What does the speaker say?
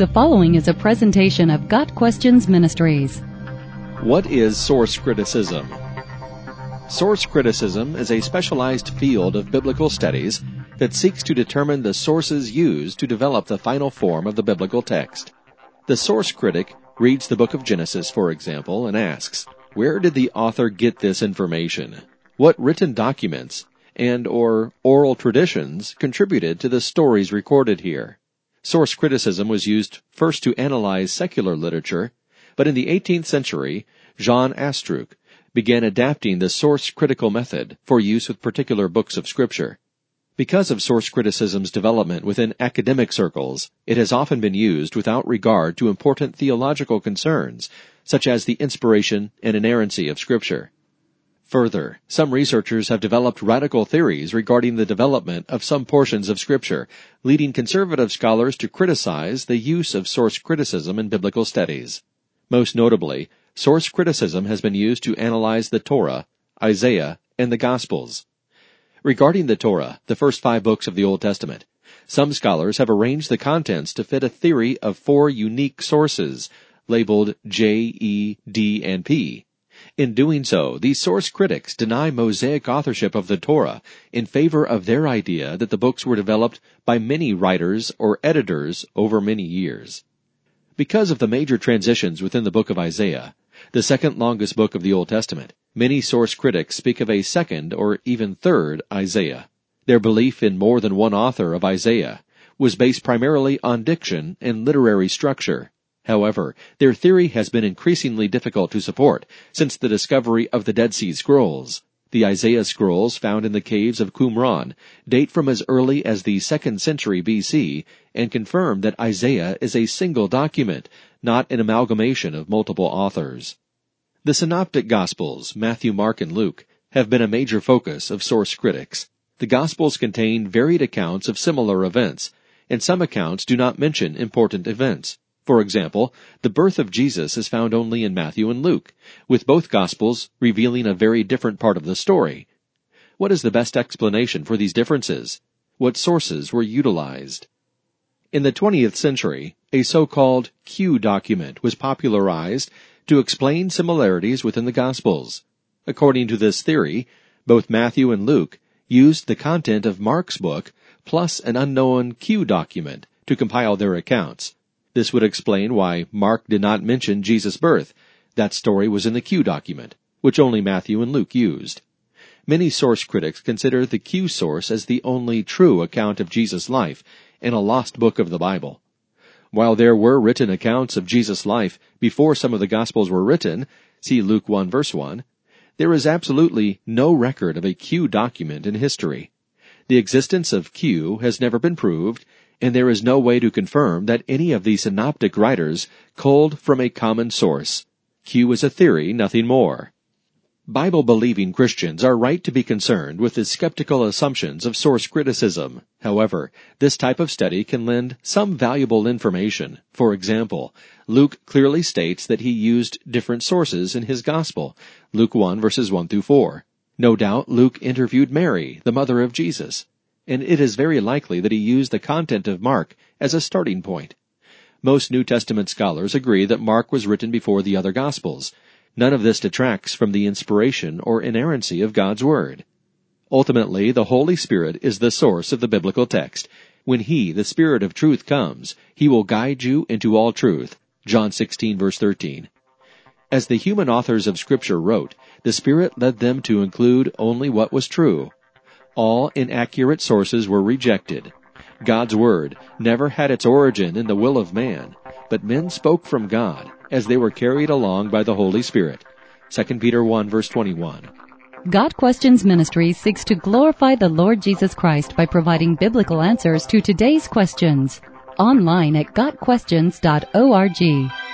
The following is a presentation of Got Questions Ministries. What is source criticism? Source criticism is a specialized field of biblical studies that seeks to determine the sources used to develop the final form of the biblical text. The source critic reads the book of Genesis, for example, and asks, where did the author get this information? What written documents and or oral traditions contributed to the stories recorded here? Source criticism was used first to analyze secular literature, but in the 18th century, Jean Astruc began adapting the source critical method for use with particular books of scripture. Because of source criticism's development within academic circles, it has often been used without regard to important theological concerns, such as the inspiration and inerrancy of scripture. Further, some researchers have developed radical theories regarding the development of some portions of Scripture, leading conservative scholars to criticize the use of source criticism in biblical studies. Most notably, source criticism has been used to analyze the Torah, Isaiah, and the Gospels. Regarding the Torah, the first five books of the Old Testament, some scholars have arranged the contents to fit a theory of four unique sources, labeled J, E, D, and P, in doing so, these source critics deny Mosaic authorship of the Torah in favor of their idea that the books were developed by many writers or editors over many years. Because of the major transitions within the book of Isaiah, the second longest book of the Old Testament, many source critics speak of a second or even third Isaiah. Their belief in more than one author of Isaiah was based primarily on diction and literary structure. However, their theory has been increasingly difficult to support since the discovery of the Dead Sea Scrolls. The Isaiah scrolls found in the caves of Qumran date from as early as the 2nd century BC and confirm that Isaiah is a single document, not an amalgamation of multiple authors. The Synoptic Gospels, Matthew, Mark, and Luke, have been a major focus of source critics. The Gospels contain varied accounts of similar events, and some accounts do not mention important events. For example, the birth of Jesus is found only in Matthew and Luke, with both Gospels revealing a very different part of the story. What is the best explanation for these differences? What sources were utilized? In the 20th century, a so-called Q document was popularized to explain similarities within the Gospels. According to this theory, both Matthew and Luke used the content of Mark's book plus an unknown Q document to compile their accounts. This would explain why Mark did not mention Jesus' birth. That story was in the Q document, which only Matthew and Luke used. Many source critics consider the Q source as the only true account of Jesus' life in a lost book of the Bible. While there were written accounts of Jesus' life before some of the Gospels were written, see Luke 1 verse 1, there is absolutely no record of a Q document in history. The existence of Q has never been proved, and there is no way to confirm that any of the synoptic writers culled from a common source. Q is a theory, nothing more. Bible believing Christians are right to be concerned with the skeptical assumptions of source criticism. However, this type of study can lend some valuable information. For example, Luke clearly states that he used different sources in his gospel. Luke 1 verses 1 through 4. No doubt Luke interviewed Mary, the mother of Jesus and it is very likely that he used the content of Mark as a starting point. Most New Testament scholars agree that Mark was written before the other Gospels. None of this detracts from the inspiration or inerrancy of God's Word. Ultimately, the Holy Spirit is the source of the biblical text. When He, the Spirit of truth, comes, He will guide you into all truth. John 16 verse 13. As the human authors of Scripture wrote, the Spirit led them to include only what was true, all inaccurate sources were rejected. God's Word never had its origin in the will of man, but men spoke from God as they were carried along by the Holy Spirit. 2 Peter 1 verse 21. Got Questions Ministry seeks to glorify the Lord Jesus Christ by providing biblical answers to today's questions. Online at GotQuestions.org.